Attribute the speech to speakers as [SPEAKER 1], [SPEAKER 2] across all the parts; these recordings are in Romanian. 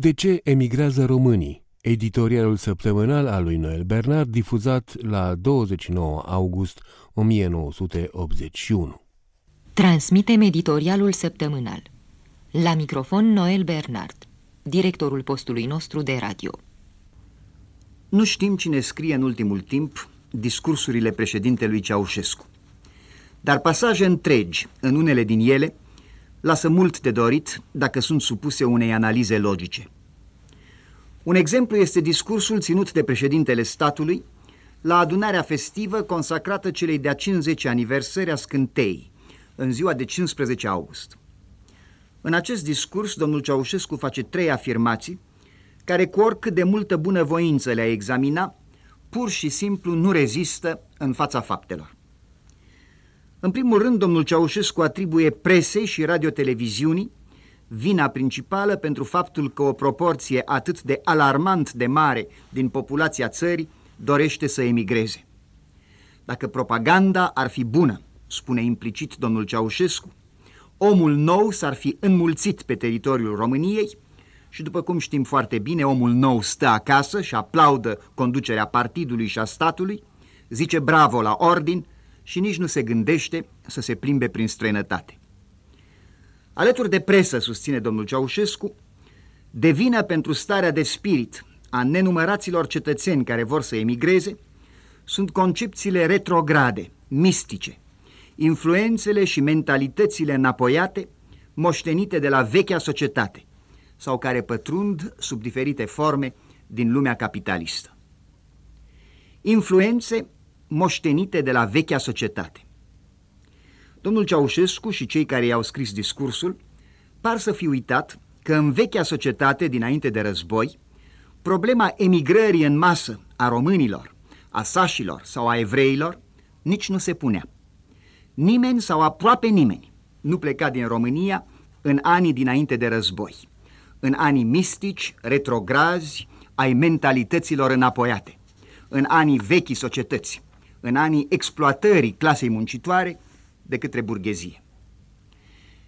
[SPEAKER 1] De ce emigrează românii? Editorialul săptămânal al lui Noel Bernard, difuzat la 29 august 1981.
[SPEAKER 2] Transmitem editorialul săptămânal. La microfon Noel Bernard, directorul postului nostru de radio.
[SPEAKER 3] Nu știm cine scrie în ultimul timp discursurile președintelui Ceaușescu. Dar pasaje întregi, în unele din ele, lasă mult de dorit dacă sunt supuse unei analize logice. Un exemplu este discursul ținut de președintele statului la adunarea festivă consacrată celei de-a 50 aniversări a scântei, în ziua de 15 august. În acest discurs, domnul Ceaușescu face trei afirmații care cu oricât de multă bunăvoință le-a examina, pur și simplu nu rezistă în fața faptelor. În primul rând, domnul Ceaușescu atribuie presei și radioteleviziunii vina principală pentru faptul că o proporție atât de alarmant de mare din populația țării dorește să emigreze. Dacă propaganda ar fi bună, spune implicit domnul Ceaușescu, omul nou s-ar fi înmulțit pe teritoriul României și după cum știm foarte bine, omul nou stă acasă și aplaudă conducerea partidului și a statului, zice bravo la ordin și nici nu se gândește să se plimbe prin străinătate. Alături de presă, susține domnul Ceaușescu, devină pentru starea de spirit a nenumăraților cetățeni care vor să emigreze, sunt concepțiile retrograde, mistice, influențele și mentalitățile înapoiate, moștenite de la vechea societate, sau care pătrund sub diferite forme din lumea capitalistă. Influențe moștenite de la vechea societate. Domnul Ceaușescu și cei care i-au scris discursul par să fi uitat că în vechea societate dinainte de război, problema emigrării în masă a românilor, a sașilor sau a evreilor nici nu se punea. Nimeni sau aproape nimeni nu pleca din România în anii dinainte de război în anii mistici, retrograzi, ai mentalităților înapoiate, în anii vechi societăți, în anii exploatării clasei muncitoare de către burghezie.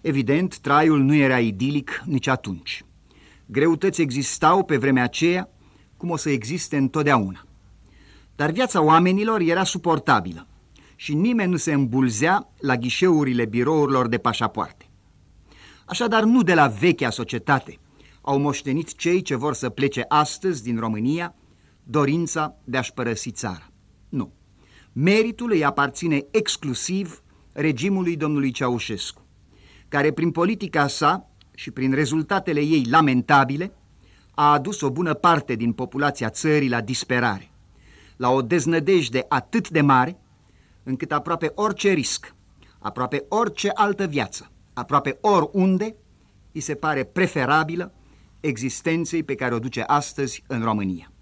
[SPEAKER 3] Evident, traiul nu era idilic nici atunci. Greutăți existau pe vremea aceea, cum o să existe întotdeauna. Dar viața oamenilor era suportabilă și nimeni nu se îmbulzea la ghișeurile birourilor de pașapoarte. Așadar, nu de la vechea societate, au moștenit cei ce vor să plece astăzi din România dorința de a-și părăsi țara. Nu. Meritul îi aparține exclusiv regimului domnului Ceaușescu, care prin politica sa și prin rezultatele ei lamentabile a adus o bună parte din populația țării la disperare, la o deznădejde atât de mare, încât aproape orice risc, aproape orice altă viață, aproape oriunde, îi se pare preferabilă existenței pe care o duce astăzi în România.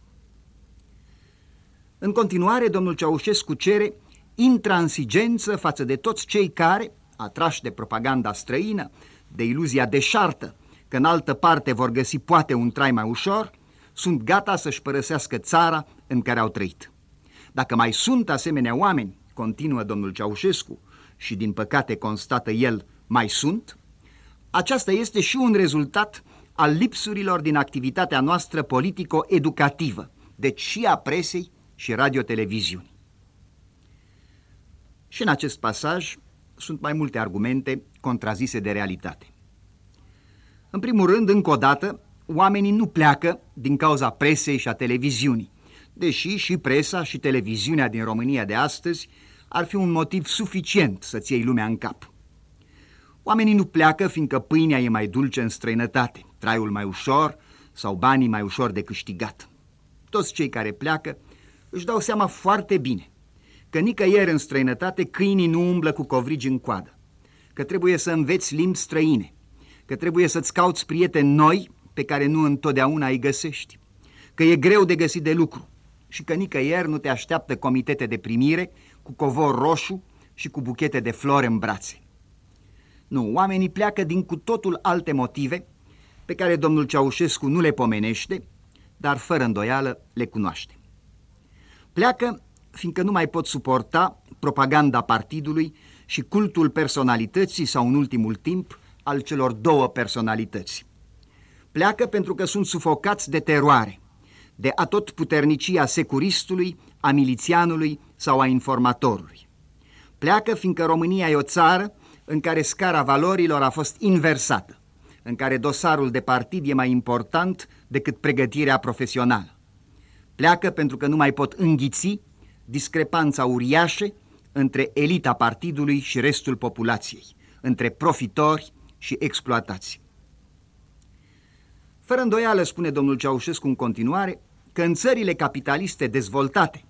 [SPEAKER 3] În continuare, domnul Ceaușescu cere intransigență față de toți cei care, atrași de propaganda străină, de iluzia deșartă că în altă parte vor găsi poate un trai mai ușor, sunt gata să-și părăsească țara în care au trăit. Dacă mai sunt asemenea oameni, continuă domnul Ceaușescu, și din păcate constată el, mai sunt, aceasta este și un rezultat al lipsurilor din activitatea noastră politico-educativă, deci și a presei și radioteleviziunii. Și în acest pasaj sunt mai multe argumente contrazise de realitate. În primul rând, încă o dată, oamenii nu pleacă din cauza presei și a televiziunii, deși și presa și televiziunea din România de astăzi ar fi un motiv suficient să-ți iei lumea în cap. Oamenii nu pleacă fiindcă pâinea e mai dulce în străinătate, traiul mai ușor sau banii mai ușor de câștigat. Toți cei care pleacă își dau seama foarte bine că nicăieri în străinătate câinii nu umblă cu covrigi în coadă, că trebuie să înveți limbi străine, că trebuie să-ți cauți prieteni noi pe care nu întotdeauna îi găsești, că e greu de găsit de lucru și că nicăieri nu te așteaptă comitete de primire cu covor roșu și cu buchete de flori în brațe. Nu, oamenii pleacă din cu totul alte motive pe care domnul Ceaușescu nu le pomenește, dar fără îndoială le cunoaște. Pleacă fiindcă nu mai pot suporta propaganda partidului și cultul personalității sau, în ultimul timp, al celor două personalități. Pleacă pentru că sunt sufocați de teroare, de atotputernicia securistului, a milițianului sau a informatorului. Pleacă fiindcă România e o țară în care scara valorilor a fost inversată, în care dosarul de partid e mai important decât pregătirea profesională. Pleacă pentru că nu mai pot înghiți discrepanța uriașă între elita partidului și restul populației, între profitori și exploatați. Fără îndoială, spune domnul Ceaușescu în continuare, că în țările capitaliste dezvoltate,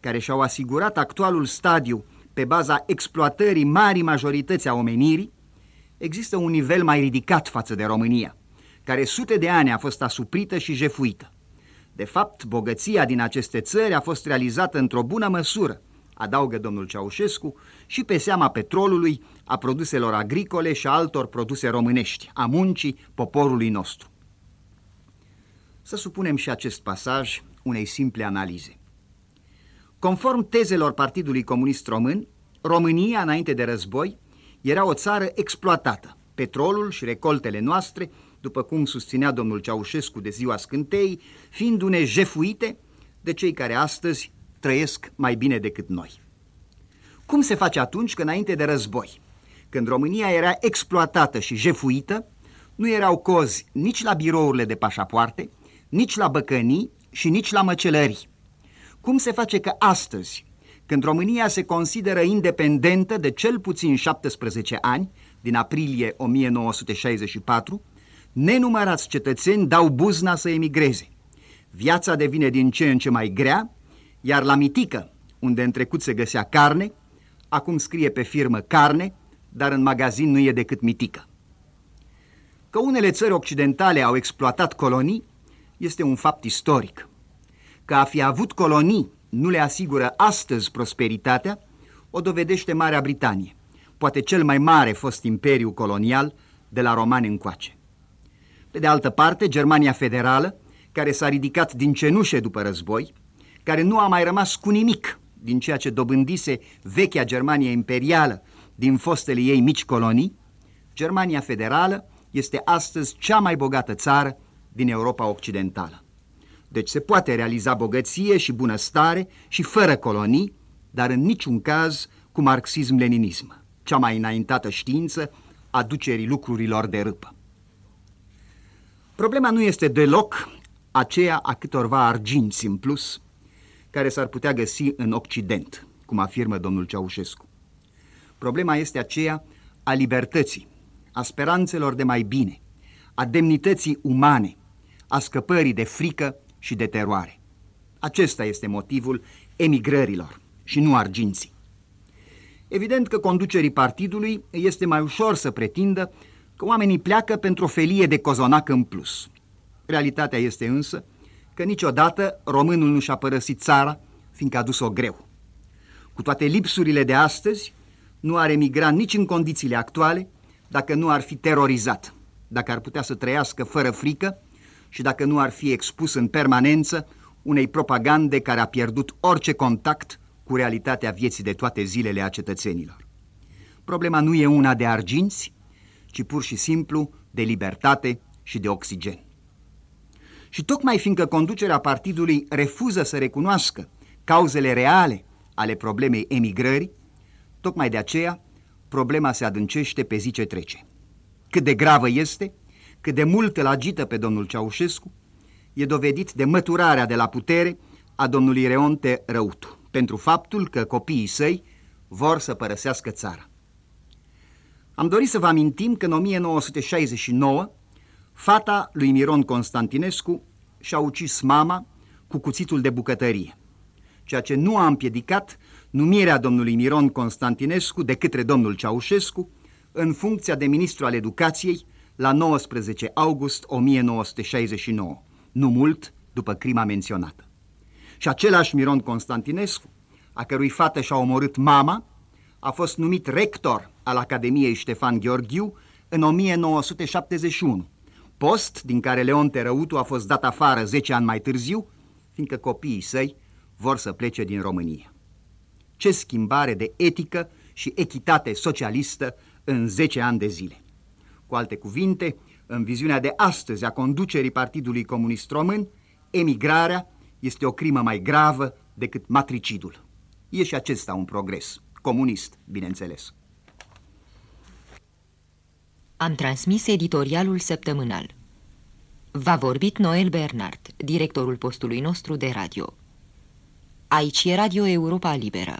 [SPEAKER 3] care și-au asigurat actualul stadiu pe baza exploatării marii majorități a omenirii, există un nivel mai ridicat față de România, care sute de ani a fost asuprită și jefuită. De fapt, bogăția din aceste țări a fost realizată într-o bună măsură, adaugă domnul Ceaușescu, și pe seama petrolului, a produselor agricole și a altor produse românești, a muncii poporului nostru. Să supunem și acest pasaj unei simple analize. Conform tezelor Partidului Comunist Român, România, înainte de război, era o țară exploatată. Petrolul și recoltele noastre, după cum susținea domnul Ceaușescu de ziua scântei, fiindu-ne jefuite de cei care astăzi trăiesc mai bine decât noi. Cum se face atunci că înainte de război, când România era exploatată și jefuită, nu erau cozi nici la birourile de pașapoarte, nici la băcănii și nici la măcelării? Cum se face că astăzi, când România se consideră independentă de cel puțin 17 ani, din aprilie 1964, nenumărați cetățeni dau buzna să emigreze. Viața devine din ce în ce mai grea, iar la Mitică, unde în trecut se găsea carne, acum scrie pe firmă carne, dar în magazin nu e decât mitică. Că unele țări occidentale au exploatat colonii este un fapt istoric. Că a fi avut colonii nu le asigură astăzi prosperitatea, o dovedește Marea Britanie, poate cel mai mare fost imperiu colonial de la romani încoace. Pe de altă parte, Germania Federală, care s-a ridicat din cenușe după război, care nu a mai rămas cu nimic din ceea ce dobândise vechea Germania imperială din fostele ei mici colonii, Germania Federală este astăzi cea mai bogată țară din Europa Occidentală. Deci se poate realiza bogăție și bunăstare și fără colonii, dar în niciun caz cu marxism-leninism, cea mai înaintată știință a ducerii lucrurilor de râpă. Problema nu este deloc aceea a câtorva arginți în plus care s-ar putea găsi în Occident, cum afirmă domnul Ceaușescu. Problema este aceea a libertății, a speranțelor de mai bine, a demnității umane, a scăpării de frică și de teroare. Acesta este motivul emigrărilor și nu arginții. Evident că conducerii partidului este mai ușor să pretindă că oamenii pleacă pentru o felie de cozonac în plus. Realitatea este însă că niciodată românul nu și-a părăsit țara, fiindcă a dus-o greu. Cu toate lipsurile de astăzi, nu ar emigra nici în condițiile actuale dacă nu ar fi terorizat, dacă ar putea să trăiască fără frică și dacă nu ar fi expus în permanență unei propagande care a pierdut orice contact cu realitatea vieții de toate zilele a cetățenilor. Problema nu e una de arginți, ci pur și simplu de libertate și de oxigen. Și tocmai fiindcă conducerea partidului refuză să recunoască cauzele reale ale problemei emigrării, tocmai de aceea problema se adâncește pe zi ce trece. Cât de gravă este, cât de mult îl agită pe domnul Ceaușescu, e dovedit de măturarea de la putere a domnului Reonte Răutu, pentru faptul că copiii săi vor să părăsească țara. Am dorit să vă amintim că în 1969 fata lui Miron Constantinescu și-a ucis mama cu cuțitul de bucătărie, ceea ce nu a împiedicat numirea domnului Miron Constantinescu de către domnul Ceaușescu în funcția de ministru al educației la 19 august 1969, nu mult după crima menționată. Și același Miron Constantinescu, a cărui fată și-a omorât mama, a fost numit rector al Academiei Ștefan Gheorghiu în 1971, post din care Leon Terăutu a fost dat afară 10 ani mai târziu, fiindcă copiii săi vor să plece din România. Ce schimbare de etică și echitate socialistă în 10 ani de zile! Cu alte cuvinte, În viziunea de astăzi a conducerii Partidului Comunist Român, emigrarea este o crimă mai gravă decât matricidul. E și acesta un progres, comunist, bineînțeles.
[SPEAKER 2] Am transmis editorialul săptămânal. V-a vorbit Noel Bernard, directorul postului nostru de radio. Aici e Radio Europa Liberă.